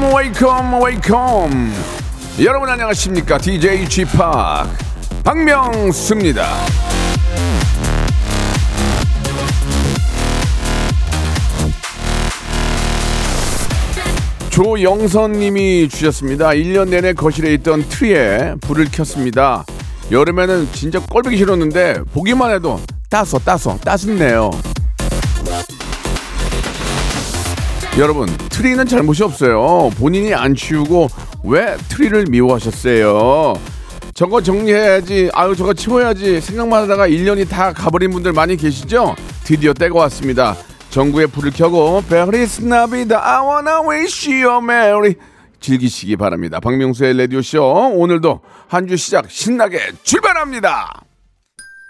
Welcome, welcome, welcome. 여러분 안녕하십니까? DJ p 박명수입니다. 조영선님이 주셨습니다. 1년 내내 거실에 있던 트리에 불을 켰습니다. 여름에는 진짜 꼴보기 싫었는데 보기만 해도 따서 따서 따숩네요. 여러분 트리는 잘못이 없어요. 본인이 안 치우고 왜 트리를 미워하셨어요? 저거 정리해야지 아유 저거 치워야지 생각만 하다가 1년이 다 가버린 분들 많이 계시죠? 드디어 때가 왔습니다. 전구에 불을 켜고 Feliz Navidad I wanna wish you a merry 즐기시기 바랍니다. 박명수의 라디오쇼 오늘도 한 주 시작 신나게 출발합니다.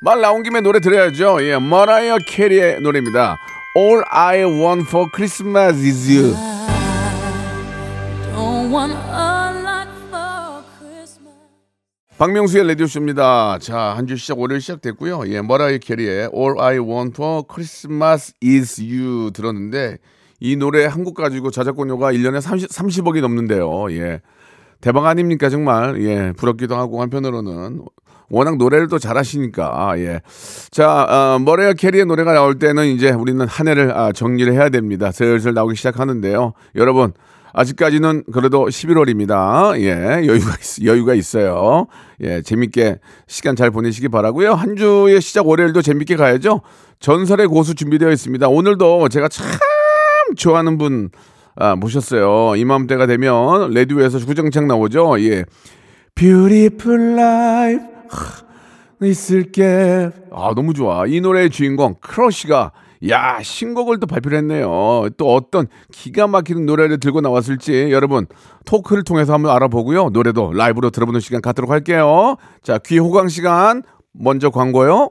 말 나온 김에 노래 들어야죠. 예, 머라이어 캐리의 노래입니다. All I want for Christmas is you. Don't want a lot for Christmas. 박명수의 라디오쇼입니다. 자, 한 주 시작 월요일 시작됐고요. 예, 머라이어 캐리의 All I want for Christmas is you 들었는데 이 노래 한 곡 가지고 저작권료가 1년에 30, 30억이 넘는데요. 예. 대박 아닙니까 정말 예 부럽기도 하고 한편으로는 워낙 노래를 또 잘하시니까 아, 예. 자 어, 머레어 캐리의 노래가 나올 때는 이제 우리는 한 해를 아, 정리를 해야 됩니다. 슬슬 나오기 시작하는데요. 여러분 아직까지는 그래도 11월입니다. 예 여유가 있, 여유가 있어요. 예 재밌게 시간 잘 보내시기 바라고요. 한 주의 시작 월요일도 재밌게 가야죠. 전설의 고수 준비되어 있습니다. 오늘도 제가 참 좋아하는 분 아, 모셨어요. 이맘때가 되면 레디오에서 구정창 나오죠. 예. Life 하, 있을게. 아 너무 좋아. 이 노래의 주인공 크러쉬가 야 신곡을 또 발표를 했네요. 또 어떤 기가 막히는 노래를 들고 나왔을지 여러분 토크를 통해서 한번 알아보고요. 노래도 라이브로 들어보는 시간 갖도록 할게요. 자 귀호강 시간 먼저 광고요.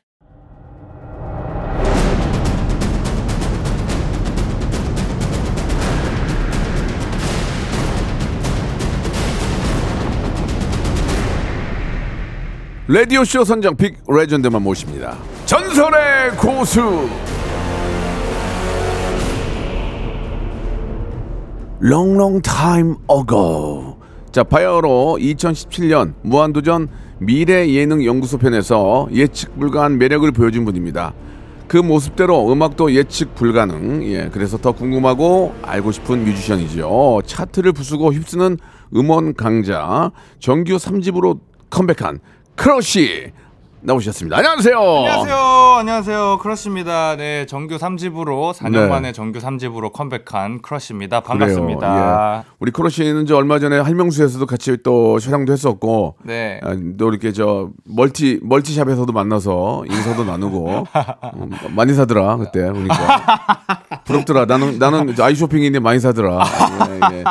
라디오쇼 선정 빅 레전드만 모십니다. 전설의 고수! Long time ago. 자, 바야흐로 2017년 무한도전 미래 예능 연구소 편에서 예측 불가한 매력을 보여준 분입니다. 그 모습대로 음악도 예측 불가능. 예, 그래서 더 궁금하고 알고 싶은 뮤지션이죠. 차트를 부수고 휩쓰는 음원 강자. 정규 3집으로 컴백한 크러쉬 나오셨습니다. 안녕하세요. 안녕하세요. 안녕하세요. 크러쉬입니다. 네, 정규 3집으로 4년 네. 만에 정규 3집으로 컴백한 크러쉬입니다. 반갑습니다. 예. 우리 크러쉬는 저 얼마 전에 할명수에서도 같이 또 촬영도 했었고, 네. 아, 또 이렇게 저 멀티 멀티샵에서도 만나서 인사도 나누고 어, 많이 사더라 그때 보니까 부럽더라. 나는 나는 아이 쇼핑인데 많이 사더라. 예, 예.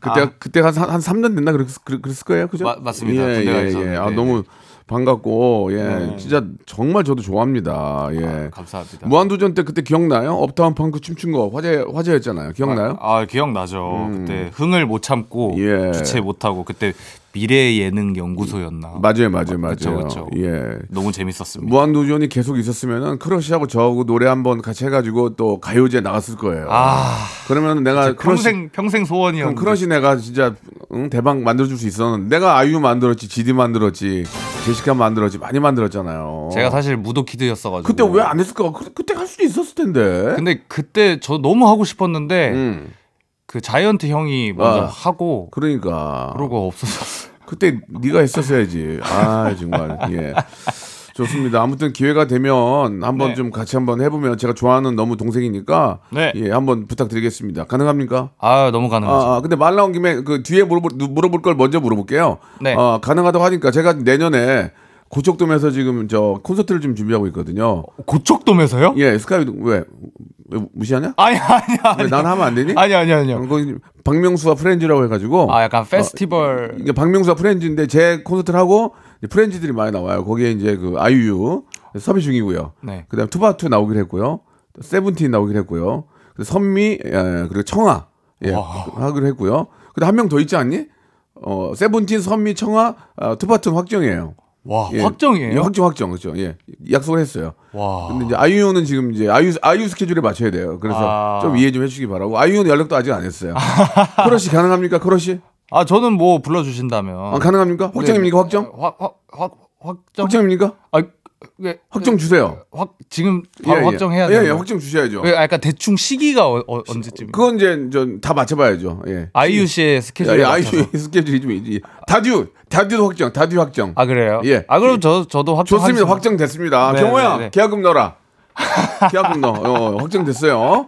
그때 그때 한, 한 3년 됐나 그랬, 그랬, 그랬을 거예요, 그죠? 마- 맞습니다. 예, 예, 예. 아 너무 반갑고 예, 네. 진짜 정말 저도 좋아합니다. 예. 감사합니다. 무한도전 때 그때 기억나요? 업타운 펑크 춤춘 거 화제 화제였잖아요. 기억나요? 아, 기억나죠. 그때 흥을 못 참고 예. 주체 못하고 그때 미래 예능 연구소였나. 맞아요, 맞아요, 맞아요. 그쵸, 그쵸. 예. 너무 재밌었습니다. 무한도전이 계속 있었으면은 크러쉬하고 저하고 노래 한번 같이 해가지고 또 가요제 나갔을 거예요. 아, 그러면 내가 크러쉬, 평생 평생 소원이었는데. 크러쉬 내가 진짜 응, 대박 만들어줄 수 있었는데 내가 아이유 만들었지, 지디 만들었지, 제시카 만들었지 많이 만들었잖아요. 제가 사실 무도 키드였어가지고. 그때 왜 안 했을까? 그, 그때 할 수도 있었을 텐데. 근데 그때 저 너무 하고 싶었는데 음, 그 자이언티 형이 먼저 아. 하고 그러니까 그러고 없어졌어요. 그때 네가 했었어야지. 아 정말 예. 좋습니다. 아무튼 기회가 되면 한번 네. 좀 같이 한번 해보면 제가 좋아하는 너무 동생이니까 네. 예 한번 부탁드리겠습니다. 가능합니까? 아 너무 가능하죠. 아, 아, 근데 말 나온 김에 그 뒤에 물어볼, 물어볼 걸 먼저 물어볼게요. 네. 어, 가능하다고 하니까 제가 내년에 고척돔에서 지금 저 콘서트를 좀 준비하고 있거든요. 고척돔에서요? 예, 스카이 왜, 왜 무시하냐? 아니 아니 아니. 왜난 하면 안 되니? 아니 아니 아니요. 거기 박명수와 프렌즈라고 해가지고 아 약간 페스티벌. 이게 박명수와 프렌즈인데 제 콘서트를 하고 friends들이 많이 나와요. 거기에 이제 그 아이유 섭외 중이고요. 네. 그다음 투바투 나오기로 했고요. 세븐틴 나오기로 했고요. 그리고 선미 예, 그리고 청하 예, 하기로 했고요. 근데 한 명 더 있지 않니? 어 세븐틴, 선미, 청하, 어, 투바투는 확정이에요. 와 예. 확정이에요? 예, 확정 확정 그렇죠. 예. 약속을 했어요. 와. 근데 이제 아이유는 지금 이제 아이유 아이유 스케줄에 맞춰야 돼요. 그래서 아. 좀 이해 좀 해주시기 바라고. 아이유는 연락도 아직 안 했어요. 크러시 가능합니까? 크러시? 아 저는 뭐 불러주신다면. 아, 가능합니까? 확정입니까? 확정? 확확확 확정. 확정입니까? 아 왜, 확정 주세요. 확 지금 바로 예, 예. 확정해야 예, 돼요. 예, 확정 주셔야죠. 왜 약간 대충 시기가 어, 어, 언제쯤? 그건 이제 좀다 맞춰봐야죠. 예. 아이유 씨의 야, 맞춰서. 아이유 스케줄이 좀 있지. 다듀, 다듀도 확정, 다듀 확정. 아 그래요? 예. 아 그럼 저 저도 확정. 좋습니다. 확정됐습니다. 네, 경호야, 네, 네. 계약금 넣어라. 계약금 넣어. 어, 확정됐어요.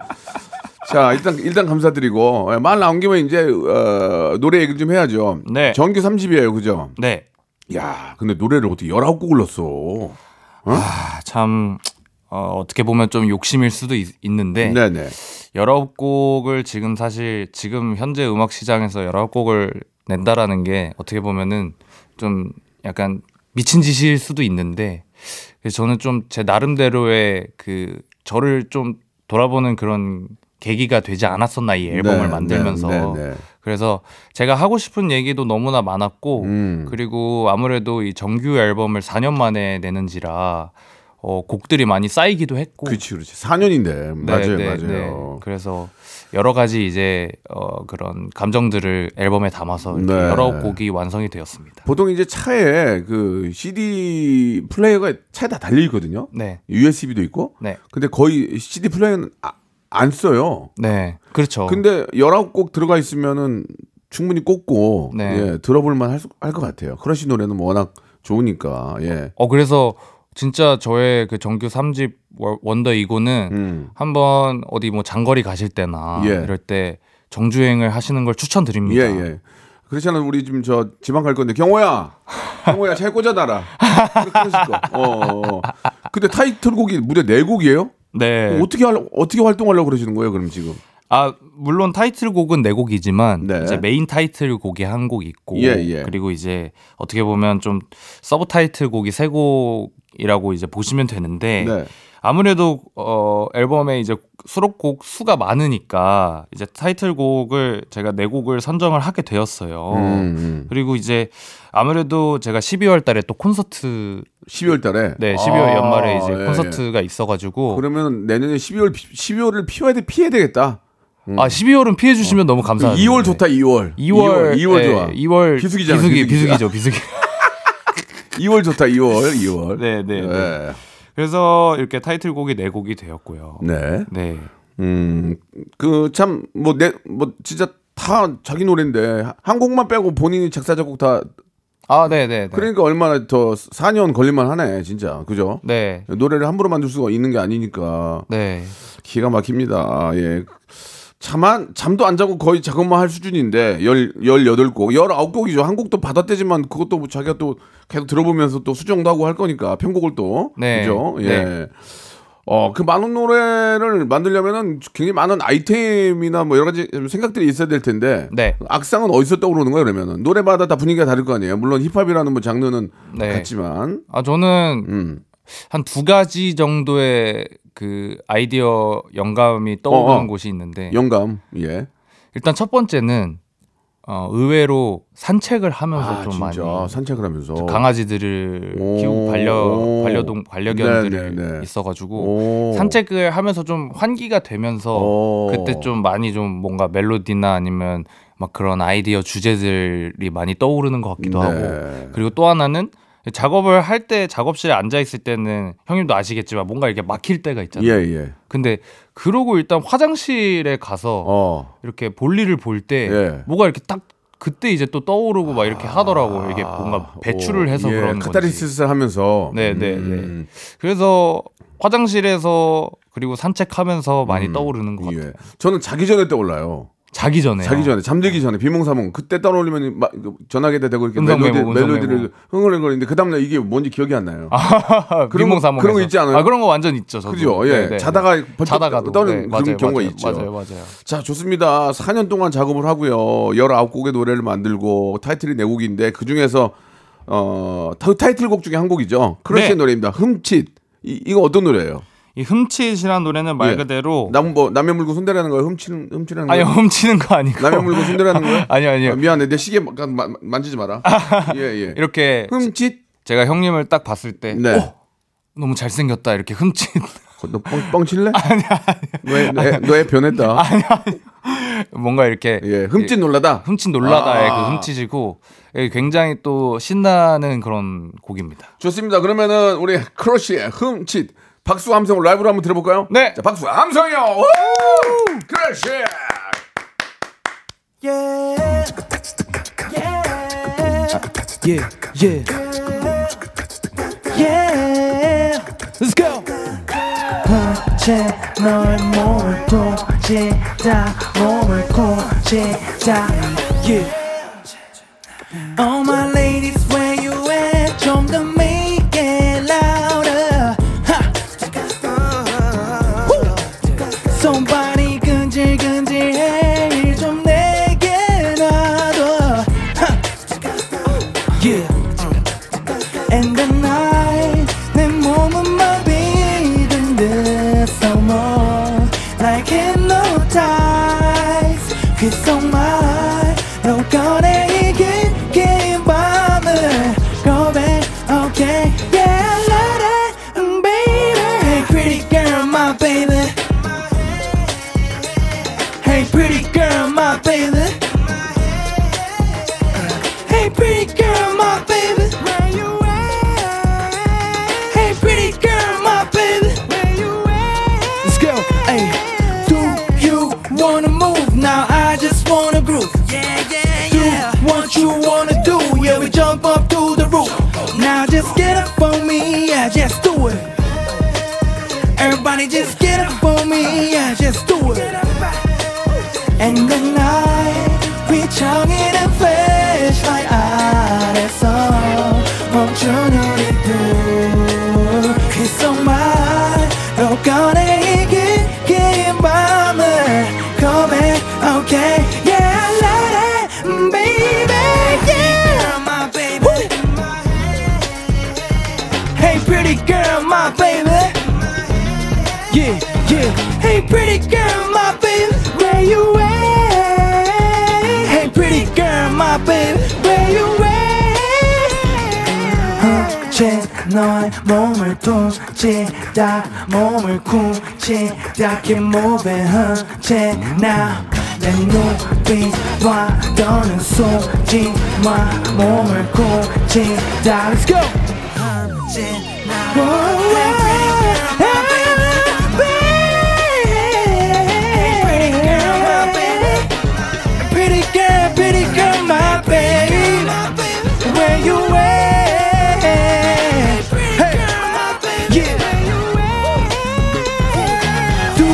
자, 일단 일단 감사드리고 예, 말 나온 김에 이제 어, 노래 얘기를 좀 해야죠. 네. 정규 3집이에요, 그죠? 네. 야, 근데 노래를 어떻게 19곡을 넣었어? 아, 참 어, 어떻게 보면 좀 욕심일 수도 있, 는데 네, 네. 여러 곡을 지금 사실 지금 현재 음악 시장에서 여러 곡을 낸다라는 게 어떻게 보면은 좀 약간 미친 짓일 수도 있는데 그래서 저는 좀 제 나름대로의 그 저를 좀 돌아보는 그런 계기가 되지 않았었나 이 앨범을 네, 만들면서 네, 네, 네. 그래서 제가 하고 싶은 얘기도 너무나 많았고 음. 그리고 아무래도 이 정규 앨범을 4년 만에 내는지라 어, 곡들이 많이 쌓이기도 했고 그렇지, 그렇지. 4년인데 네, 맞아요, 네, 맞아요. 네. 그래서 여러 가지 이제 어, 그런 감정들을 앨범에 담아서. 여러 곡이 완성이 되었습니다. 보통 이제 차에 그 CD 플레이어가 차에 다 달려 있거든요. 네, USB도 있고. 네, 근데 거의 CD 플레이어는 아- 안 써요. 네, 그렇죠. 근데 19곡 들어가 있으면은 충분히 꽂고 네. 예, 들어볼 만할 것 같아요. 크러쉬 노래는 뭐 워낙 좋으니까. 예. 어 그래서 진짜 저의 그 정규 3집 wonderego는 음. 한번 어디 뭐 장거리 가실 때나 예. 이럴 때 정주행을 하시는 걸 추천드립니다. 예, 예. 그렇잖아. 우리 지금 저 지방 갈 건데 경호야. 경호야 차에 꽂아놔라. 그러실 거. 어, 어. 근데 타이틀곡이 무려 4곡이에요? 네. 어떻게 할 어떻게 활동하려고 그러시는 거예요, 그럼 지금? 아 물론 타이틀곡은 네 곡이지만 네. 이제 메인 타이틀곡이 한 곡 있고 예, 예. 그리고 이제 어떻게 보면 좀 서브 타이틀곡이 세 곡이라고 이제 보시면 되는데 네. 아무래도 어 앨범에 이제 수록곡 수가 많으니까 이제 타이틀곡을 제가 네 곡을 선정을 하게 되었어요. 음, 음. 그리고 이제 아무래도 제가 12월 달에 또 콘서트 12월 달에. 네 12월 아, 연말에 이제 예, 콘서트가 있어 가지고 그러면 내년에 12월 12월을 피해야 돼 피해야 되겠다. 아 12월은 피해 주시면 너무 감사합니다. 2월 좋다 2월. 2월 2월, 네, 좋아. 2월 비수기잖아, 비수기 비수기. 비수기죠 비수기. 2월 좋다 2월 2월. 네, 네, 네. 네. 그래서 이렇게 타이틀곡이 네 곡이 되었고요. 네. 네. 음, 그 참 뭐 내 뭐 진짜 다 자기 노래인데 한 곡만 빼고 본인이 작사 작곡 다 아, 네, 네, 네. 그러니까 얼마나 더 4년 걸릴만 하네 진짜 그죠? 네. 노래를 함부로 만들 수가 있는 게 아니니까 네. 기가 막힙니다. 예. 잠안 잠도 안 자고 거의 작업만 할 수준인데 열 18곡, 19곡이죠. 한 곡도 받았대지만 그것도 뭐 자기가 또 계속 들어보면서 또 수정도 하고 할 거니까 편곡을 또 네. 그죠? 예. 네. 어, 그 많은 노래를 만들려면은 굉장히 많은 아이템이나 뭐 여러 가지 생각들이 있어야 될 텐데 네. 악상은 어디서 떠오르는 거예요, 그러면은? 노래마다 다 분위기가 다를 거 아니에요. 물론 힙합이라는 뭐 장르는 네. 같지만 아, 저는 음. 한 두 가지 정도의 그 아이디어 영감이 떠오르는 어, 어. 곳이 있는데 영감. 예. 일단 첫 번째는 어, 의외로 산책을 하면서 아, 좀 진짜 많이 산책을 하면서 강아지들을 오. 키우고 반려 오. 반려동 반려견들을 네, 네, 네. 있어가지고 오. 산책을 하면서 좀 환기가 되면서 오. 그때 좀 많이 좀 뭔가 멜로디나 아니면 막 그런 아이디어 주제들이 많이 떠오르는 것 같기도 네. 하고 그리고 또 하나는 작업을 할 때 작업실에 앉아 있을 때는 형님도 아시겠지만 뭔가 이렇게 막힐 때가 있잖아요. 예, 예. 근데 그러고 일단 화장실에 가서 어. 이렇게 볼일을 볼때 예. 뭐가 이렇게 딱 그때 이제 또 떠오르고 막 이렇게 하더라고요. 이게 뭔가 배출을 해서 아, 오, 예, 그런. 카타르시스 하면서 네, 네, 음, 그래서 화장실에서 그리고 산책하면서 많이 떠오르는 것 같아요. 예. 저는 자기 전에 떠올라요. 자기 전에. 자기 전에 잠들기 전에 비몽사몽 그때 떠올리면 막 전화기에다 대고 이렇게 멜로디, 메모, 멜로디를. 흥얼흥얼인데 그 다음날 이게 뭔지 기억이 안 나요. 그런 거- 비몽사몽. 그런 거 있지 않아요? 아 그런 거 완전 있죠. 저도. 그죠? 예. 네, 네. 자다가 벌떡 자다가도 떠오르는 네, 그런 맞아요, 경우가 맞아요, 있죠. 맞아요, 맞아요. 자, 좋습니다. 4년 동안 작업을 하고요. 19곡의 노래를 만들고 타이틀이 네 곡인데 그 중에서 어, 타- 타이틀곡 중에 한 곡이죠. 크러쉬의 네. 노래입니다. 흠칫. 이, 이거 어떤 노래예요? 이 흠칫이라는 노래는 말 예. 그대로 남, 뭐, 남의 물고 손대라는 거예요? 훔치는, 훔치라는 아니 거예요? 훔치는 거 아니고 남의 물고 손대라는 거예요? 아니요, 아니요. 아, 미안해. 내 시계 마- 마- 만지지 마라. 예, 예. 이렇게 흠칫. 제가 형님을 딱 봤을 때 네. 어, 너무 잘생겼다 이렇게 흠칫 너 뻥, 뻥 칠래? 아니, 아니. 왜, 너애 변했다. 뭔가 이렇게 예, 흠칫 놀라다. 흠칫 놀라다의 아. 그 흠칫이고 예, 굉장히 또 신나는 그런 곡입니다. 좋습니다. 그러면은 우리 크러쉬의 흠칫 박수 함성을 라이브로 한번 들어볼까요? 네. 자, 박수 함성이요. 우! 크러쉬. Yeah, yeah. Yeah. Let's go. 제 너의 몸을 고지다 몸을 고지다 Yeah. All my 귓속 Johnny, just get up on me, yeah, just do it. And then I reach out and yeah, yeah. Hey, pretty girl, my baby, where you at? Hey, pretty girl, my baby, where you at? 제 너의 몸을 둥지다 몸을 쿵지다 keep moving huh? now 내 눈빛과 너는 속지 마 몸을 쿵지다 Let's go Whoa, whoa. Hey, my baby. Where you at? Hey, yeah. Do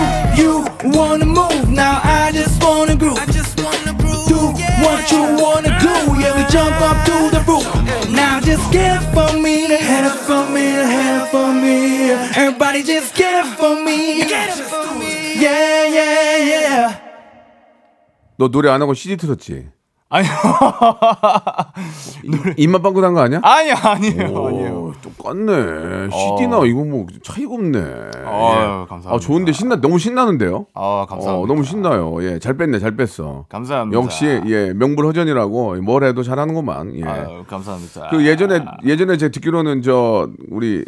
you wanna move? Now I just wanna groove. Do what you wanna do. Yeah, we jump up to the roof. Now just get up for me, head up for me, head up for me. Everybody just get up for me. Yeah, yeah, yeah. 너 노래 안 하고 CD 틀었지? 아니요. 입만 빵꾸 난 거 아니야? 아니요, 아니에요, 아니에요. 오, 똑같네. CD나 이거 뭐 차이가 없네. 아유, 예. 감사합니다. 아, 좋은데 신나 너무 신나는데요? 아, 감사합니다. 어, 너무 신나요. 예, 잘 뺐네, 잘 뺐어. 감사합니다. 역시 예, 명불허전이라고 뭘 해도 잘하는구만. 예. 아유, 감사합니다. 그 예전에 예전에 제가 듣기로는 저 우리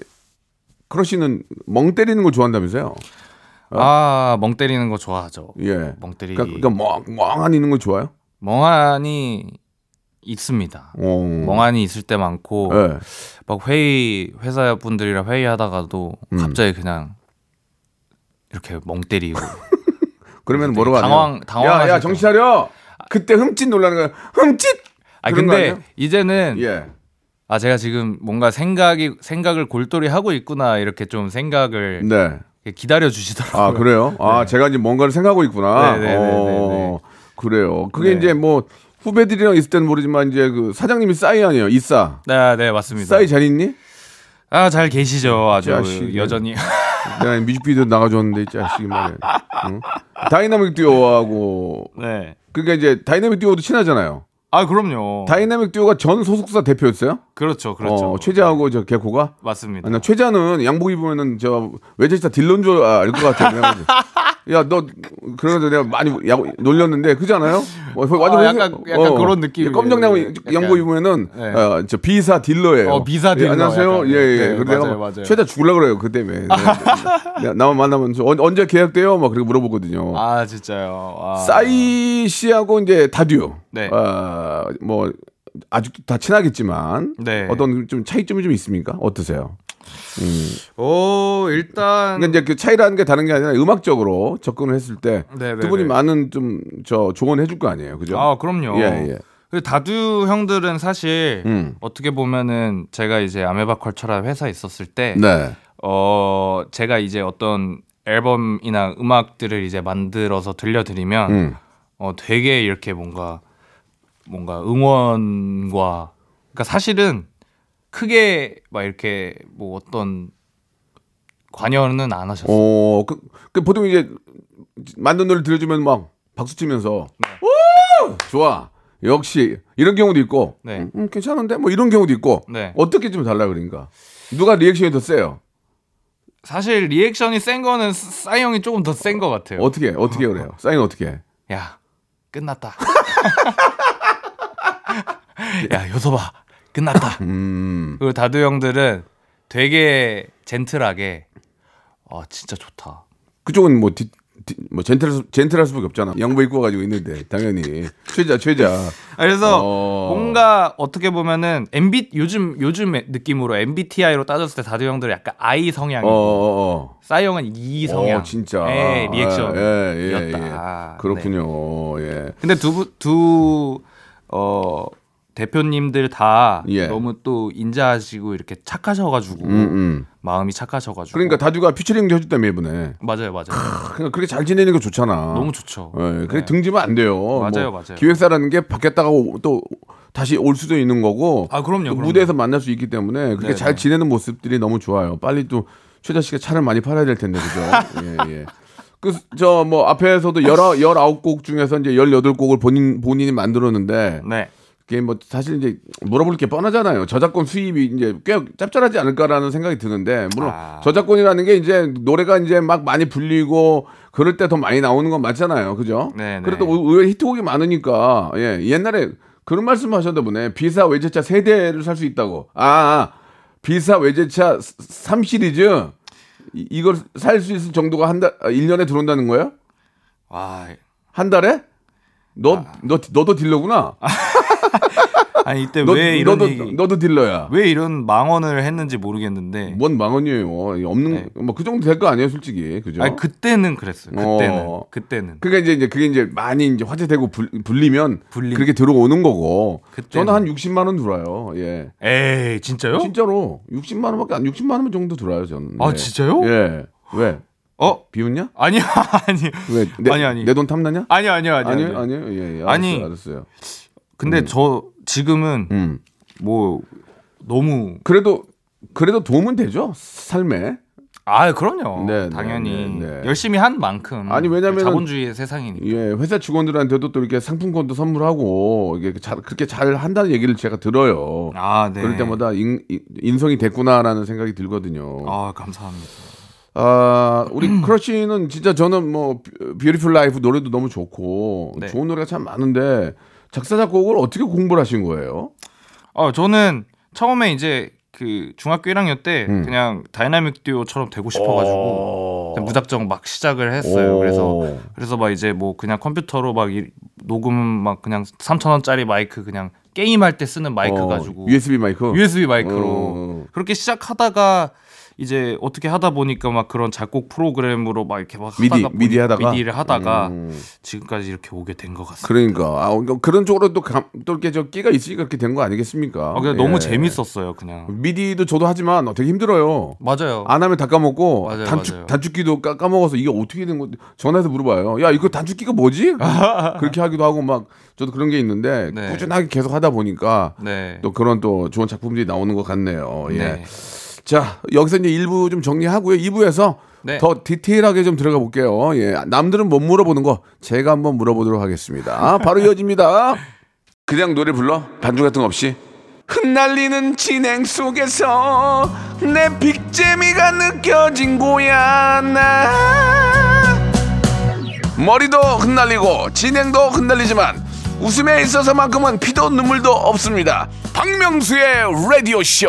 크러쉬는 멍 때리는 거 좋아한다면서요? 아, 멍 때리는 거 좋아하죠. 예. 멍 때리기. 그러니까, 그러니까 멍 멍한 있는 거 좋아요? 멍하니 있습니다. 어. 멍하니 있을 때 많고 예. 막 회의 회사 분들이랑 회의하다가도 음. 갑자기 그냥 이렇게 멍 때리고 그러면 뭐라고 하냐? 당황- 당황하실 야, 야, 때. 정신 차려. 그때 흠칫 놀라는 거야. 흠칫. 아 근데? 이제는 예. 아 제가 지금 뭔가 생각이 생각을 골똘히 하고 있구나 이렇게 좀 생각을 네. 기다려 주시더라고요. 아 그래요? 아 제가 이제 뭔가를 생각하고 있구나. 네, 네, 네, 어, 그래요. 그게 네. 이제 뭐 후배들이랑 있을 때는 모르지만 이제 그 사장님이 싸이 아니에요. 이싸. 네, 네 맞습니다. 싸이 잘 있니? 아 잘 계시죠 아주 자식이. 여전히. 내가 뮤직비디오 나가줬는데 이 자식이 말이야. 응? 다이나믹 듀오하고 네. 그러니까 이제 다이나믹 듀오도 친하잖아요. 아 그럼요. 다이나믹 듀오가 전 소속사 대표였어요? 그렇죠, 그렇죠. 어, 최자하고 저 개코가. 맞습니다. 아, 나 최자는 양복 입으면은 저 외제차 딜러인 줄알 것 같아. 그래가지고. 야, 너 그러면서 내가 많이 야, 놀렸는데 그잖아요. 어, 완전 아, 회사- 약간- 약간 그런 느낌이에요. 검정 양복, 약간. 양복 입으면 네. 어, 저 B사 딜러예요. 어, B사 예, 딜러 안녕하세요. 약간. 예, 예. 네, 그래서 맞아요, 맞아요. 최자 죽을라 그래요. 그 때문에. 네. 내가 나만 만나면 저 언- 언제 계약돼요? 막 그렇게 물어보거든요. 아 진짜요. 아. 싸이 씨하고 이제 다듀. 네. 어, 뭐 아직도 다 친하겠지만 네. 어떤 좀 차이점이 좀 있습니까? 어떠세요? 오 일단 그러니까 이제 그 차이라는 게 다른 게 아니라 음악적으로 접근을 했을 때두 네, 네, 분이 네. 많은 좀 저 조언해 줄 거 아니에요, 그죠? 아 그럼요. 예, 예. 그 다두 형들은 사실 음. 어떻게 보면은 제가 이제 아메바 컬처라 회사에 있었을 때 네. 어, 제가 이제 어떤 앨범이나 음악들을 이제 만들어서 들려드리면 음. 어, 되게 이렇게 뭔가 뭔가 응원과 그러니까 사실은 크게 막 이렇게 뭐 어떤 관여는 안 하셨어요. 어, 그, 그 보통 이제 만든 노래 들려주면 막 박수 치면서 네. 오! 좋아. 역시 이런 경우도 있고 네. 음, 음, 괜찮은데 뭐 이런 경우도 있고 네. 어떻게 좀 달라 그러니까 누가 리액션이 더 세요? 사실 리액션이 센 거는 싸이 형이 조금 더 센 것 같아요. 어떻게 어떻게 그래요? 싸이는 어떻게? 해? 야 끝났다. 야 요소봐 끝났다. 음. 그리고 다듀 형들은 되게 gentle하게 아 진짜 좋다. 그쪽은 뭐, 디, 디- 뭐 gentle gentle할 수밖에 없잖아. 양복 입고 가지고 있는데 당연히 최자 최자. 아, 그래서 어. 뭔가 어떻게 보면은 MB 요즘 요즘 느낌으로 MBTI로 따졌을 때 다듀 형들은 약간 I 성향이고 어, 어, 어. 싸이 형은 E 성향. 어, 진짜. 의 리액션이었다. 예, 예, 예, 예. 그렇군요. 예. 근데 두두어 대표님들 다 예. 너무 또 인자하시고 이렇게 착하셔가지고 음, 음. 마음이 착하셔가지고 그러니까 다주가 피처링도 해줬다며 이번에. 맞아요 맞아요 그러니까 그렇게 잘 지내는 게 좋잖아. 너무 좋죠. 예, 그래 네. 등지면 안 돼요. 맞아요, 뭐 맞아요. 기획사라는 게 바뀌었다가 오- 또 다시 올 수도 있는 거고. 아, 그럼요, 또 그럼요. 무대에서 만날 수 있기 때문에 그렇게 네, 잘 네. 지내는 모습들이 너무 좋아요. 빨리 또 최자 씨가 차를 많이 팔아야 될 텐데 그죠? 예, 예. 그저뭐 앞에서도 열아 열아홉 곡 중에서 이제 열여덟 곡을 본인 본인이 만들었는데 네. 그게 뭐 사실 이제 물어볼 게 뻔하잖아요. 저작권 수입이 이제 꽤 짭짤하지 않을까라는 생각이 드는데 물론 아. 저작권이라는 게 이제 노래가 이제 막 많이 불리고 그럴 때 더 많이 나오는 건 맞잖아요. 그죠? 네, 네. 그래도 의외로 히트곡이 많으니까 예 옛날에 그런 말씀 하셨나 보네. 비사 외제차 세 대를 살 수 있다고. 아, 아 비사 외제차 3 시리즈 이- 이걸 살 수 있을 정도가 한 달, 아, 1년에 들어온다는 거예요? 아한 달에? 너, 너, 너도 딜러구나. 아니 이때 너, 왜 이런 너도, 얘기 너도 딜러야. 왜 이런 망언을 했는지 모르겠는데 뭔 망언이에요. 없는 네. 뭐그 정도 될 거 아니에요, 솔직히. 그죠? 아니 그때는 그랬어요. 그때는 어. 그때는 그러니까 이제 이제 그게 이제 많이 이제 화제되고 불, 불리면 불리- 그렇게 들어오는 거고. 그때는. 저는 한 60만 원 들어요. 예. 에이 진짜요? 진짜로 60만 원밖에 안 60만 원 정도 들어요, 저는. 아, 예. 진짜요? 예. 왜? 어 비웃냐? 아니요 아니 왜? 내, 아니, 아니. 내 돈 탐나냐? 아니요 아니요 아니요 아니요, 아니요. 예, 예. 알았어요, 아니. 알았어요. 근데 저 지금은 음. 뭐 너무 그래도 그래도 도움은 되죠, 삶에. 아 그럼요 네, 네, 당연히 네, 네. 열심히 한 만큼 아니, 왜냐면은- 자본주의의 세상이니까 예, 회사 직원들한테도 또 이렇게 상품권도 선물하고 이게 잘, 그렇게 잘 한다는 얘기를 제가 들어요. 아 네. 그럴 때마다 인, 인- 인성이 됐구나라는 생각이 들거든요. 아 감사합니다 아, 우리 크러쉬는 진짜 저는 뭐 Beautiful Life 노래도 너무 좋고 네. 좋은 노래가 참 많은데 작사 작곡을 어떻게 공부를 하신 거예요? 어 저는 처음에 이제 그 중학교 1학년 때 음. 그냥 다이나믹 듀오처럼 되고 싶어가지고 그냥 무작정 막 시작을 했어요. 오. 그래서 그래서 막 이제 뭐 그냥 컴퓨터로 막 이- 녹음 막 그냥 3천 원짜리 마이크 그냥 게임 할 때 쓰는 마이크 어, 가지고 USB 마이크. USB 마이크로 어. 그렇게 시작하다가 이제 어떻게 하다 보니까 막 그런 작곡 프로그램으로 막 이렇게 막 미디, 하다가 미디 하다가? 미디를 하다가 음. 지금까지 이렇게 오게 된 것 같습니다. 그러니까 아, 그런 쪽으로 또, 감, 또 이렇게 저 끼가 있으니까 그렇게 된 거 아니겠습니까? 아, 그냥 예. 너무 재밌었어요, 그냥. 미디도 저도 하지만 되게 힘들어요. 맞아요. 안 하면 다 까먹고 맞아요, 단축 맞아요. 단축키도 까, 까먹어서 이게 어떻게 된 건데 전화해서 물어봐요. 야 이거 단축키가 뭐지? 그렇게 하기도 하고 막 저도 그런 게 있는데 네. 꾸준하게 계속 하다 보니까 네. 또 그런 또 좋은 작품들이 나오는 것 같네요. 예. 네. 자 여기서 이제 1부 좀 정리하고요. 2부에서 네. 더 디테일하게 좀 들어가 볼게요. 예. 남들은 못 물어보는 거 제가 한번 물어보도록 하겠습니다. 바로 이어집니다. 그냥 노래 불러 반주 같은 거 없이 흩날리는 진행 속에서 내 빅재미가 느껴진 거야 나 머리도 흩날리고 진행도 흩날리지만 웃음에 있어서만큼은 피도 눈물도 없습니다 박명수의 라디오 쇼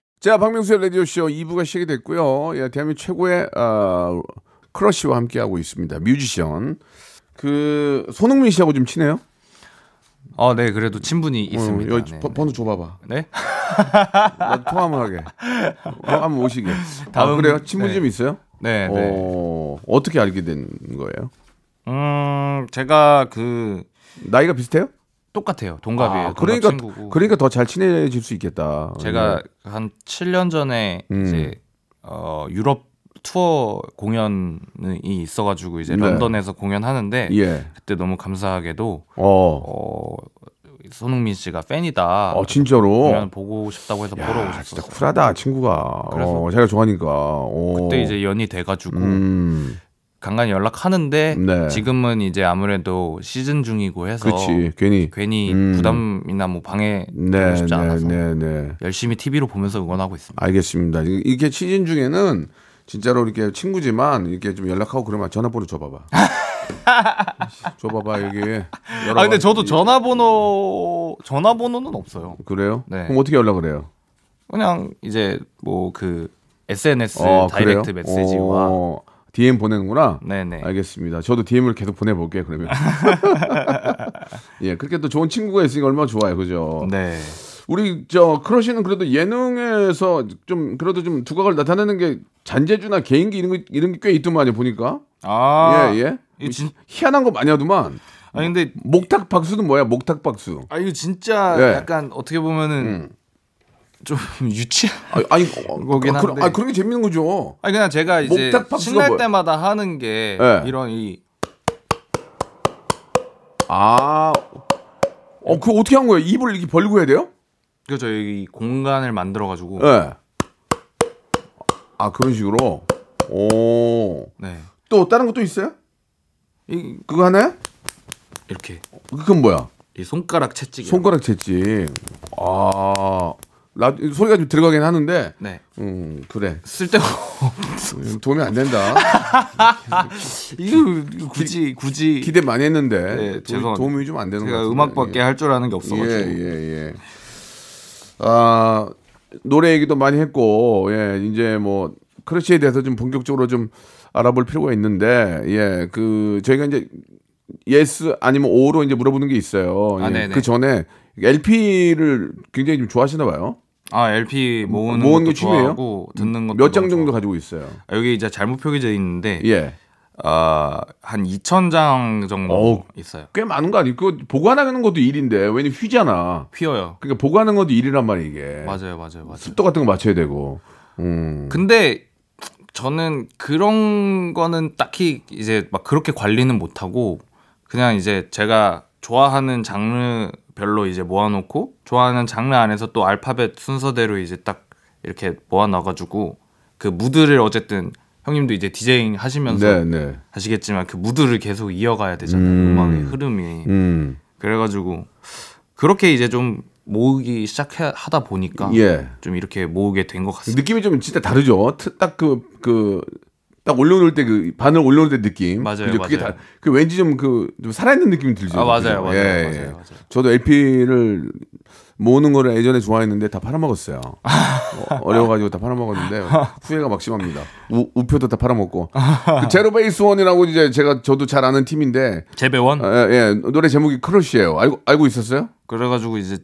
자, 박명수의 라디오쇼 2부가 시작이 됐고요. 예, 대한민국 최고의 어, 크러쉬와 함께하고 있습니다. 뮤지션. 그 손흥민 씨하고 좀 친해요? 어, 네, 그래도 친분이 있습니다. 어, 여기 네. 번- 번호 줘봐봐. 네? 나 통화 한번 하게. 어, 한번 오시게. 아, 다음- 그래요? 친분이 네. 좀 있어요? 네, 네. 어, 어떻게 알게 된 거예요? 음, 제가 그 나이가 비슷해요? 똑같아요. 동갑이에요. 아, 동갑 그러니까 친구고. 그러니까 더 잘 친해질 수 있겠다. 제가 한 7년 전에 음. 이제 어 유럽 투어 공연이 있어가지고 이제 네. 런던에서 공연하는데 예. 그때 너무 감사하게도 어. 어 손흥민 씨가 팬이다. 어, 진짜로. 공연 보고 싶다고 해서 보러 야, 진짜 오셨어요. 쿨하다 친구가. 그래서 어, 제가 좋아하니까. 어. 그때 이제 연이 돼가지고 음. 간간히 연락하는데 네. 지금은 이제 아무래도 시즌 중이고 해서 그렇지. 괜히. 괜히 음. 부담이나 뭐 방해 네, 싶지 네, 않아서 네, 네. 열심히 TV로 보면서 응원하고 있습니다. 알겠습니다. 이- 이게 시즌 중에는 진짜로 이렇게 친구지만 이렇게 좀 연락하고 그러면 전화번호 줘봐봐. 줘봐봐 여기. 아 근데 저도 전화번호 전화번호는 없어요. 그래요? 네. 그럼 어떻게 연락을 해요? 그냥 이제 뭐 그 SNS 어, 다이렉트 그래요? 메시지와 어, DM 보내는구나. 네네 알겠습니다. 저도 DM을 계속 보내볼게요. 그러면. 예, 그렇게 또 좋은 친구가 있으니까 얼마나 좋아요, 그죠? 네. 우리 저 크러쉬는 그래도 예능에서 좀 그래도 좀 두각을 나타내는 게 잔재주나 개인기 이런 게 이런 게 꽤 있더만요 보니까. 아 예, 예. 이거 진 희한한 거 많이 하더만. 아니 근데 목탁 박수는 뭐야? 목탁 박수. 아 이거 진짜 예. 약간 어떻게 보면은 음. 좀 유치. 아니, 아니, 어, 거긴 아, 그런- 한데. 아, 그런 게 재밌는 거죠. 아니 그냥 제가 이제 신날 뭐야? 때마다 하는 게 예. 이런 이 아, 어, 그 어떻게 한 거예요? 입을 이렇게 벌리고 해야 돼요? 그죠 여기 공간을 만들어 가지고 예. 아, 그런 식으로. 오. 네. 또 다른 것도 있어요? 이 그거 하나요? 이렇게 그건 뭐야? 이 손가락 채찍이 손가락 채찍. 아, 나 소리가 좀 들어가긴 하는데, 네. 음, 그래. 쓸데가 음, 도움이 안 된다. 이거 굳이 굳이 기대 많이 했는데 네, 도, 죄송합니다. 도움이 좀 안 되는 것 제가 같은데. 음악밖에 예. 할줄 아는 게 없어 가지고 예, 예, 예. 아, 노래 얘기도 많이 했고, 예, 이제 뭐, 크러쉬에 대해서 좀 본격적으로 좀 알아볼 필요가 있는데, 예, 그, 저희가 이제, yes 아니면 no로 이제 물어보는 게 있어요. 아, 예, 네네. 그 전에 LP를 굉장히 좀 좋아하시나 봐요. 아 LP 모으는 모으는 것도? 좋아하고 듣는 것도 몇 장 정도. 가지고 있어요. 아, 여기 이제 잘못 표기되어 있는데 예. 아, 한 2,000장 정도 어우. 있어요. 꽤 많은 거 아니고, 그거 보관하는 것도 일인데, 왜냐면 휘잖아. 휘어요. 그러니까 보관하는 것도 일이란 말이야, 이게. 맞아요, 맞아요, 맞아요. 습도 같은 거 맞춰야 되고. 음. 근데 저는 그런 거는 딱히 이제 막 그렇게 관리는 못 하고 그냥 이제 제가 좋아하는 장르 별로 이제 모아놓고 좋아하는 장르 안에서 또 알파벳 순서대로 이제 딱 이렇게 모아놔가지고 그 무드를 어쨌든 형님도 이제 디제잉 하시면서 네, 네. 하시겠지만 그 무드를 계속 이어가야 되잖아요 음. 음. 악의 흐름이 음. 그래가지고 그렇게 이제 좀 모으기 시작하다 보니까 예. 좀 이렇게 모으게 된 것 같습니다. 느낌이 좀 진짜 다르죠. 딱그그 딱 올려놓을 때 그 바늘 올려놓을 때 느낌. 맞아요, 그죠? 그게 맞아요. 다, 그 왠지 좀 그 좀 살아있는 느낌이 들죠. 아, 맞아요? 맞아요, 예, 맞아요, 예. 맞아요. 저도 LP를 모으는 거를 예전에 좋아했는데 다 팔아먹었어요. 어, 어려워가지고 다 팔아먹었는데 후회가 막심합니다. 우, 우표도 다 팔아먹고. 그 제로베이스 원이라고 이제 제가 저도 잘 아는 팀인데 재배원 예, 예, 노래 제목이 크러쉬예요. 알고 알고 있었어요? 그래가지고 이제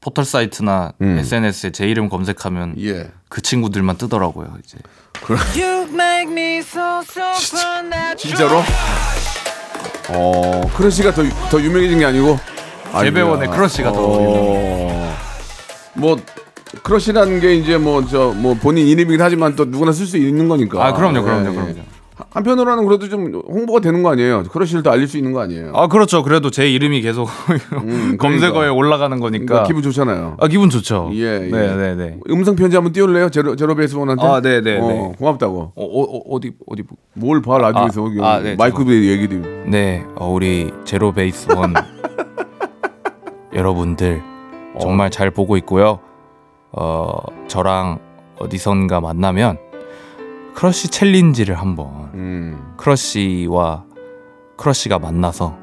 포털 사이트나 SNS에 제 이름 검색하면 예. 그 친구들만 뜨더라고요. 이제 진짜로? 어, 크러쉬가 더, 더 유명해진 게 아니고 제베원이. 크러쉬가 더 어, 뭐 크러쉬라는 게 이제 뭐 저뭐 본인 이름이긴 하지만 또 누구나 쓸 수 있는 거니까. 아, 그럼요, 그럼요, 예, 예. 그럼요. 한편으로는 그래도 좀 홍보가 되는 거 아니에요? 크러쉬를 더 알릴 수 있는 거 아니에요? 아 그렇죠. 그래도 제 이름이 계속 검색어에 그러니까. 올라가는 거니까 그러니까 기분 좋잖아요. 아 기분 좋죠. 예, 예. 네네네. 음성 편지 한번 띄울래요? 제로 제로베이스 원한테. 아, 네, 네, 어, 네. 고맙다고. 어, 어, 어, 어디 어디 보- 뭘봐 라디오에서 아, 여기 아, 네, 마이크 위에 얘기들. 네, 어, 우리 제로베이스원 여러분들 정말 잘 보고 있고요. 어, 저랑 어디선가 만나면 크러쉬 challenge를 한번 음. 크러쉬와 크러쉬가 만나서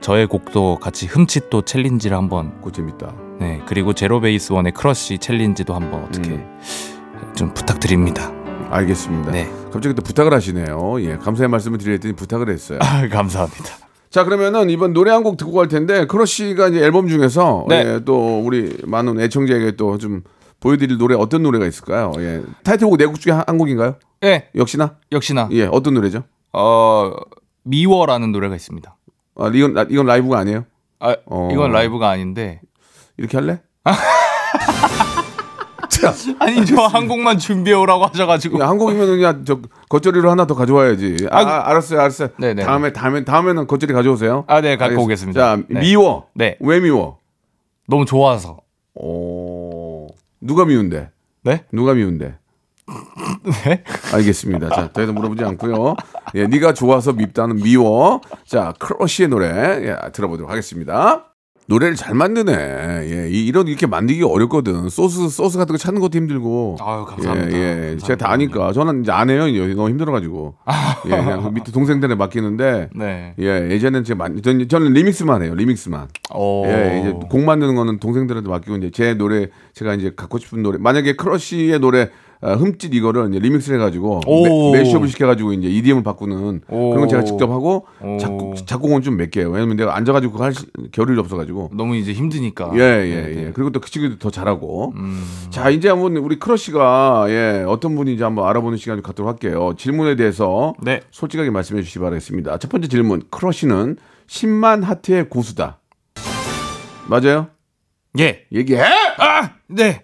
저의 곡도 같이 흠칫 또 challenge를 한번 그거 재밌다. 네 그리고 제로 베이스 원의 크러쉬 challenge도 한번 어떻게 음. 좀 부탁드립니다. 알겠습니다. 네. 갑자기 또 부탁을 하시네요. 예, 감사의 말씀을 드렸더니 부탁을 했어요. 아, 감사합니다. 자, 그러면은 이번 노래 한 곡 듣고 갈 텐데 크러쉬가 이제 앨범 중에서 네. 예, 또 우리 많은 애청자에게 또 좀 보여드릴 노래 어떤 노래가 있을까요? 예, 타이틀곡 네곡 중에 한, 한 곡인가요? 네 역시나 역시나 예, 어떤 노래죠? 어 미워라는 노래가 있습니다. 아, 이건 라- 이건 라이브가 아니에요? 아 어. 이건 라이브가 아닌데 이렇게 할래? 아니 저 한 곡만 준비해 오라고 하셔가지고 그냥 한 곡이면 그냥 저 겉절이로 하나 더 가져와야지. 아, 아, 알았어요, 알았어요. 네네. 다음에 다음에 다음에는 겉절이 가져오세요. 아, 네, 갖고 알겠습니다. 오겠습니다. 자, 네. 미워. 네. 왜 미워? 너무 좋아서 오, 누가 미운데? 네 누가 미운데? 네? 알겠습니다. 자, 더 이상 물어보지 않고요. 예, 네가 좋아서 밉다는 미워. 자, 크러쉬의 노래 예, 들어보도록 하겠습니다. 노래를 잘 만드네. 예, 이- 이런 이렇게 만들기 어렵거든. 소스 소스 같은 거 찾는 것도 힘들고. 아유, 감사합니다. 예, 예. 제가 다 아니까 저는 이제 안 해요. 이제 너무 힘들어가지고. 예, 그냥 그 밑에 동생들에 맡기는데. 네. 예, 예전에는 제가 많이 저는, 저는 remix만 해요. remix만. 오. 예, 이제 곡 만드는 거는 동생들한테 맡기고 이제 제 노래 제가 이제 갖고 싶은 노래 만약에 크러쉬의 노래 어, 흠칫 이거를 이제 remix를 해가지고 mashup을 시켜가지고 이제 EDM을 바꾸는 오. 그런 건 제가 직접 하고 오. 작곡 작곡은 좀 몇 개요. 왜냐면 내가 앉아가지고 할 시- 겨를이 없어가지고. 너무 이제 힘드니까. 예, 예, 네, 네. 예. 그리고 또 그 친구도 더 잘하고. 음. 자, 이제 한번 우리 크러쉬가 예, 어떤 분인지 한번 알아보는 시간을 갖도록 할게요. 질문에 대해서 네. 솔직하게 말씀해 주시기 바라겠습니다. 첫 번째 질문. 크러쉬는 10만 하트의 고수다. 맞아요? 예. 얘기해! 아, 네.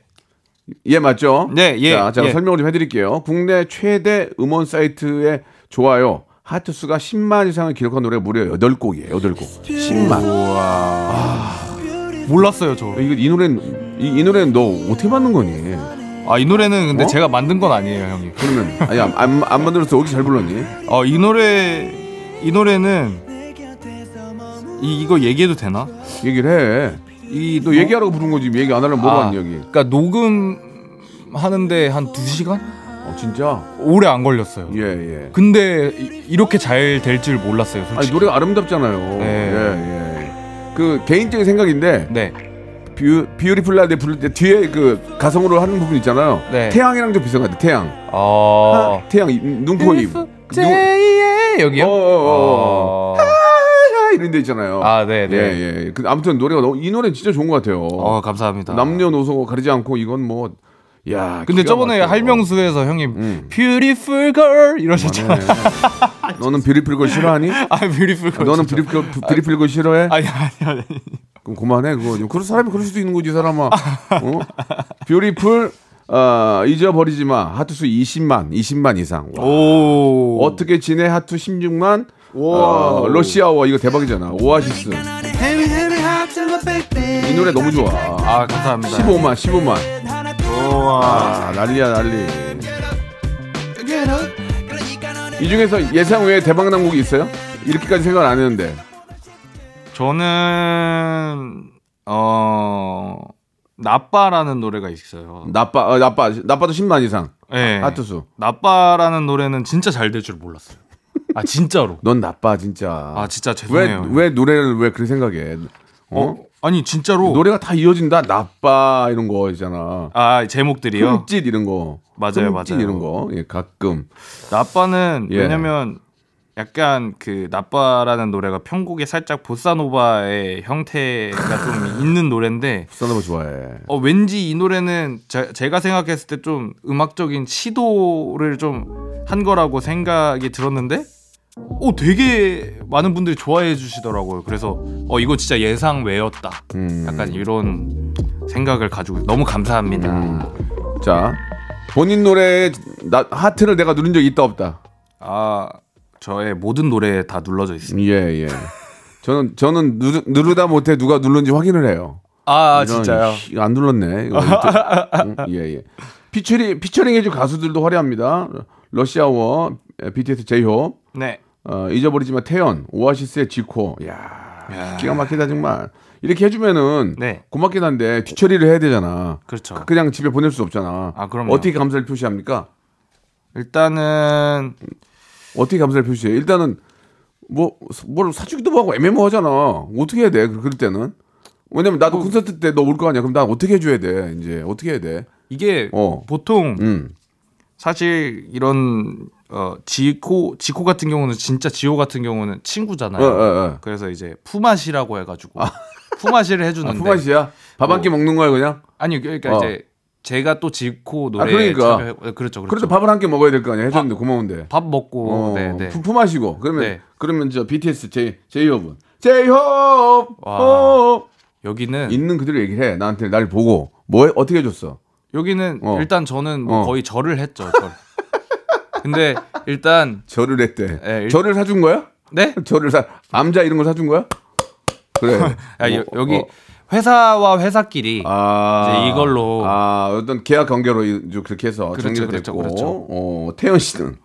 예, 맞죠? 네, 예, 자, 제가 예. 설명을 좀 해드릴게요. 국내 최대 음원 사이트의 좋아요. 하트 수가 10만 이상을 기록한 노래가 무려 8곡이에요. 8곡. 10만. 몰랐어요, 저. 이거 이 노래는 이, 이 노래는 너 어떻게 만든 거니? 아, 이 노래는 근데 어? 제가 만든 건 아니에요, 형님. 그러면 아니 안, 안, 안 만들어서 어떻게 잘 불렀니? 어, 이 노래 이 노래는 이 이거 얘기해도 되나? 얘기를 해. 이 너 얘기하라고 부른 거지. 얘기 안 하려면 뭐로 아, 왔니 여기? 그러니까 녹음 하는데 한 2시간? 어 진짜? 오래 안 걸렸어요. 예 예. 근데 이, 렇게 잘 될 줄 몰랐어요, 아니 솔직히. 노래가 아름답잖아요. 네. 예 예. 그 개인적인 생각인데 네. 뷰 Beautiful Life 부를 때 뒤에 그 가성으로 하는 부분 있잖아요. 네. 태양이랑 좀 비슷한 것 같아. 태양. 어. 아, 태양 이- 눈코 입. 눈- 제이의 여기요? 어, 어, 어. 어. 아, 이런 데 있잖아요. 아, 네, 네. 예, 예. 그 아무튼 노래가 너무 이 노래 진짜 좋은 것 같아요. 어, 감사합니다. 남녀노소 가리지 않고 이건 뭐 야. 근데 저번에 막혀. 할명수에서 형님 음. beautiful girl 이러셨잖아요. 네. 너는 비리필 걸 싫어하니? 아, beautiful girl. 너는. 비리필 비리필 걸 싫어해? 아니 아니 아니. 그럼 그만해 그거. 그런 사람이 그럴 수도 있는 거지 사람아. 어? 뷰티풀 어, 잊어버리지 마. 하트수 20만, 20만 이상. 와. 오. 어떻게 지내 하트 16만? 어, 러시아워 이거 대박이잖아. 오아시스. 이 노래 너무 좋아. 아, 감사합니다. 15만, 15만. 우와. 아, 난리야 난리. 이 중에서 예상 외에 대박 난 곡이 있어요? 이렇게까지 생각 안 했는데. 저는 어 나빠라는 노래가 있어요. 나빠 어, 나빠 나빠도 10만 이상. 네. 하트수. 나빠라는 노래는 진짜 잘 될 줄 몰랐어요. 아 진짜로. 넌 나빠 진짜. 아 진짜 왜 죄송해요. 왜 노래를 왜 그렇게 생각해? 어? 어? 아니 진짜로. 노래가 다 이어진다. 나빠 이런 거 있잖아. 아 제목들이요. 흠짓 이런 거. 맞아요, 맞아요. 이런 거. 예, 가끔. 나빠는 예. 왜냐면 약간 그 나빠라는 노래가 편곡에 살짝 보사노바의 형태가 좀 있는 노래인데 써너버 좋아해. 어 왠지 이 노래는 제, 제가 생각했을 때 좀 음악적인 시도를 좀 한 거라고 생각이 들었는데 오 되게 많은 분들이 좋아해 주시더라고요. 그래서 어 이거 진짜 예상 외였다. 음. 약간 이런 생각을 가지고 너무 감사합니다. 음. 자, 본인 노래에 나, 하트를 내가 누른 적이 있다 없다. 아 저의 모든 노래에 다 눌러져 있습니다. 예, 예. 저는 저는 누르, 누르다 못해 누가 누른지 확인을 해요. 아 이런, 진짜요? 씨, 이거 안 눌렀네. 이거 또- 응, 예, 예. 피처링 피처링 해줄 가수들도 화려합니다. 러시아워, BTS 제이홉, 네. 어, 잊어버리지만 태연, 오아시스의 지코. 야, 기가 막히다 정말. 이렇게 해주면은 네. 고맙긴 한데 뒤처리를 해야 되잖아. 그렇죠. 그냥 집에 보낼 수 없잖아. 아, 그럼요. 어떻게 감사를 표시합니까? 일단은 어떻게 감사를 표시해? 일단은 뭐뭘 사주기도 하고 애매모호하잖아. 어떻게 해야 돼? 그- 그럴 때는. 왜냐면 나도 콘서트 때 너 올 거 아니야. 그럼 나 어떻게 해줘야 돼? 이제 어떻게 해야 돼? 이게 어. 보통 음. 사실 이런 어 지코 지코 같은 경우는 진짜 지호 같은 경우는 친구잖아요. 어, 어, 어. 그래서 이제 푸맛이라고 해가지고 푸맛이를 아, 해주는데 푸맛이야? 밥 한 끼 먹는 거야 그냥? 아니 그러니까 어. 이제 제가 또 지코 노래 아, 그러니까. 그렇죠 그렇죠. 그래도 밥을 한 끼 먹어야 될 거 아니야. 해줬는데 고마운데. 밥 먹고 어, 네네 푸, 푸맛이고 그러면 네. 그러면 저 BTS 제 제이홉은 제이홉 와. 홉 여기는 있는 그대로 얘기해. 나한테 날 보고 뭐 어떻게 해줬어? 여기는 어. 일단 저는 뭐 어. 거의 절을 했죠. 절. 근데 일단 절을 했대. 예, 일- 절을 사준 거야? 네 절을 사 암자 이런 거 사준 거야? 그래. 아, 여, 어, 여기 어. 회사와 회사끼리 아, 이제 이걸로 아 어떤 계약 관계로 이- 좀 그렇게 해서 그렇죠, 정리가 그렇죠, 됐고 그렇죠. 어, 태연 씨는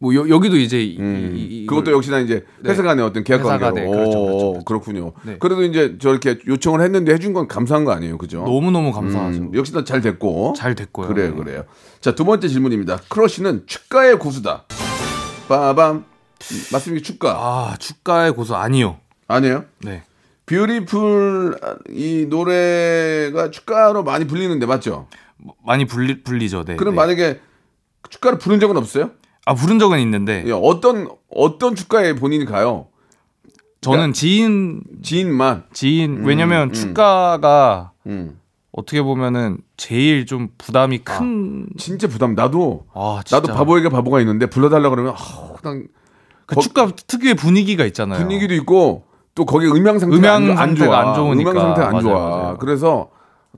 뭐 여, 여기도 이제 이- 음, 이- 이- 그것도 역시나 이제 네. 회사 간의 어떤 계약 관계로 간에, 그렇죠, 오, 그렇죠, 그렇죠. 그렇군요. 네. 그래도 이제 저렇게 요청을 했는데 해준 건 감사한 거 아니에요, 그죠? 너무 너무 감사하죠. 음, 역시나 잘 됐고 잘 됐고요. 그래요, 그래요. 자 두 번째 질문입니다. 크러쉬는 축가의 고수다. 빠밤 음, 맞습니까? 축가 아 축가의 고수 아니요. 아니에요? 네. 뷰티풀 이 노래가 축가로 많이 불리는데 맞죠? 뭐, 많이 불리 불리죠. 네. 그럼 네. 만약에 축가를 부른 적은 없어요? 아 부른 적은 있는데 예, 어떤 어떤 축가에 본인이 가요? 저는 지인 지인만. 지인 왜냐면 음. 축가가 음. 어떻게 보면은 제일 좀 부담이 큰. 진짜 부담. 나도 아, 진짜. 나도 바보에게 바보가 있는데 불러달라 그러면 아, 그냥 그 거- 축가 특유의 분위기가 있잖아요. 분위기도 있고 또 거기 음향 상태 음향 안, 안 상태가 좋아. 안 좋으니까. 음향 상태 안 맞아요, 좋아. 맞아요. 그래서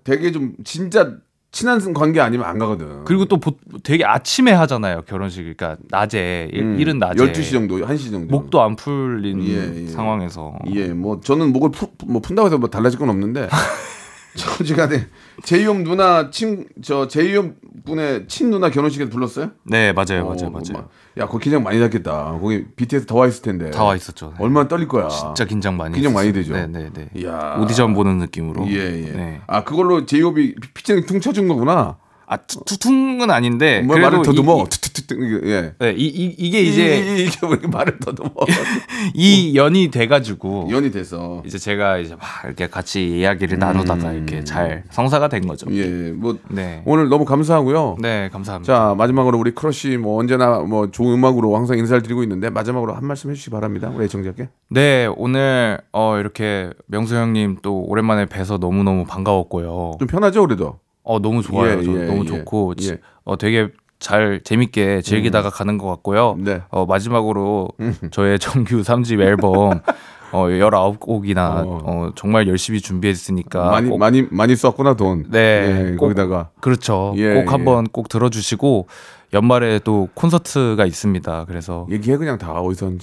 되게 좀 진짜 친한 관계 아니면 안 가거든. 그리고 또 보- 되게 아침에 하잖아요 결혼식 그러니까 낮에 일- 음, 일은 낮에 12시 정도, 1시 정도. 목도 안 풀린 예, 예. 상황에서 예, 뭐 저는 목을 푸, 뭐 푼다고 해서 뭐 달라질 건 없는데 저지간에 제이홉 누나 친 저 제이홉 분의 친 누나 결혼식에 불렀어요? 네 맞아요 어, 맞아요 뭐, 맞아요 야, 거기 긴장 많이 됐겠다. 거기 BTS 다 와 있을 텐데. 다 와 있었죠 네. 얼마나 떨릴 거야. 진짜 긴장 많이 긴장 많이. 되죠. 네네네 이야. 오디션 보는 느낌으로 예, 예. 네. 아, 그걸로 제이홉이 피처링 퉁쳐준 거구나. 아 투- 투퉁은 아닌데 뭐 말을 이- 더듬어. 이게 예. 네, 이, 이, 이게 이제 이, 게 말을 더듬어. 이 연이 돼가지고 연이 돼서. 이제 제가 이제 막 이렇게 같이 이야기를 나누다가 이렇게 잘 성사가 된 거죠. 음. 예, 뭐 네. 오늘 너무 감사하고요. 네, 감사합니다. 자 마지막으로 우리 크러쉬 뭐 언제나 뭐 좋은 음악으로 항상 인사를 드리고 있는데 마지막으로 한 말씀 해주시기 바랍니다 우리 애청자께 네, 오늘 어 이렇게 명수 형님 또 오랜만에 뵈서 너무 너무 반가웠고요. 좀 편하죠 그래도 어 너무 좋아요. 예, 저 예, 너무 예. 좋고 지- 예. 어 되게 잘 재밌게 즐기다가 가는 것 같고요. 네. 음. 어 마지막으로 저의 정규 3집 앨범 어 19곡이나 어. 어. 정말 열심히 준비했으니까 많이 꼭- 많이 많이 썼구나 돈 네, 예, 꼭- 거기다가 그렇죠. 예, 꼭 예. 한번 꼭 들어 주시고 연말에 또 콘서트가 있습니다. 그래서 얘기해 그냥 다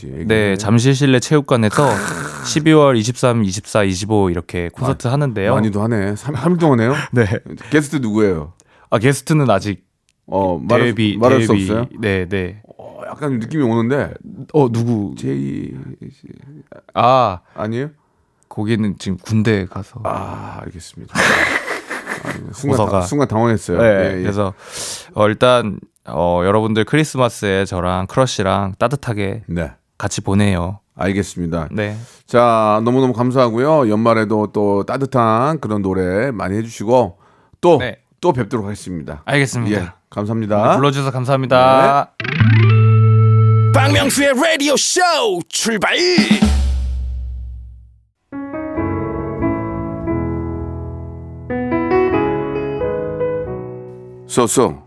얘기해. 네 잠실 실내 체육관에서 12월 23, 24, 25 이렇게 콘서트 하는데요. 많이도 하네 3, 삼일 동안 해요 네. 게스트 누구예요 아 게스트는 아직 어 말할, 데뷔 수, 말할 수 데뷔. 없어요 네, 네. 어, 약간 느낌이 오는데 어 누구? 제이 아 아니에요 거기는 지금 군대 가서 아, 알겠습니다. 아, 순간. 순간 당황했어요. 네, 예, 예. 그래서 어, 일단 어, 여러분들 크리스마스에 저랑 크러쉬랑 따뜻하게 네. 같이 보내요. 알겠습니다. 네. 자, 너무너무 감사하고요. 연말에도 또 따뜻한 그런 노래 많이 해주시고 또, 네. 또 뵙도록 하겠습니다. 알겠습니다. 예, 감사합니다. 불러주셔서 감사합니다. 박명수의 라디오 쇼 출발 쏘쏘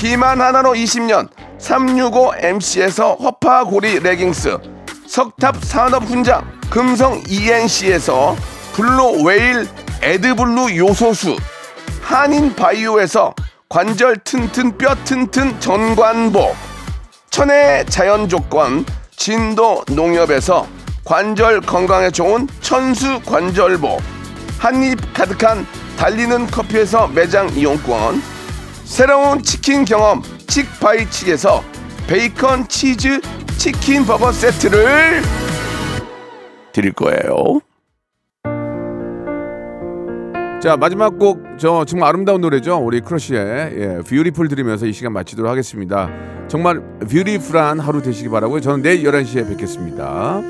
비만 하나로 20년 365MC에서 허파고리 레깅스 석탑 산업 훈장 금성 ENC에서 블루 웨일 에드블루 요소수 한인 바이오에서 관절 튼튼 뼈 튼튼 전관보 천혜의 자연 조건 진도 농협에서 관절 건강에 좋은 천수 관절보 한입 가득한 달리는 커피에서 매장 이용권 새로운 치킨 경험 칙바이칙에서 베이컨 치즈 치킨 버거 세트를 드릴 거예요. 자 마지막 곡 저 정말 아름다운 노래죠? 우리 크러쉬의 예, Beautiful 들으면서 이 시간 마치도록 하겠습니다. 정말 beautiful한 하루 되시기 바라고요. 저는 내일 11시에 뵙겠습니다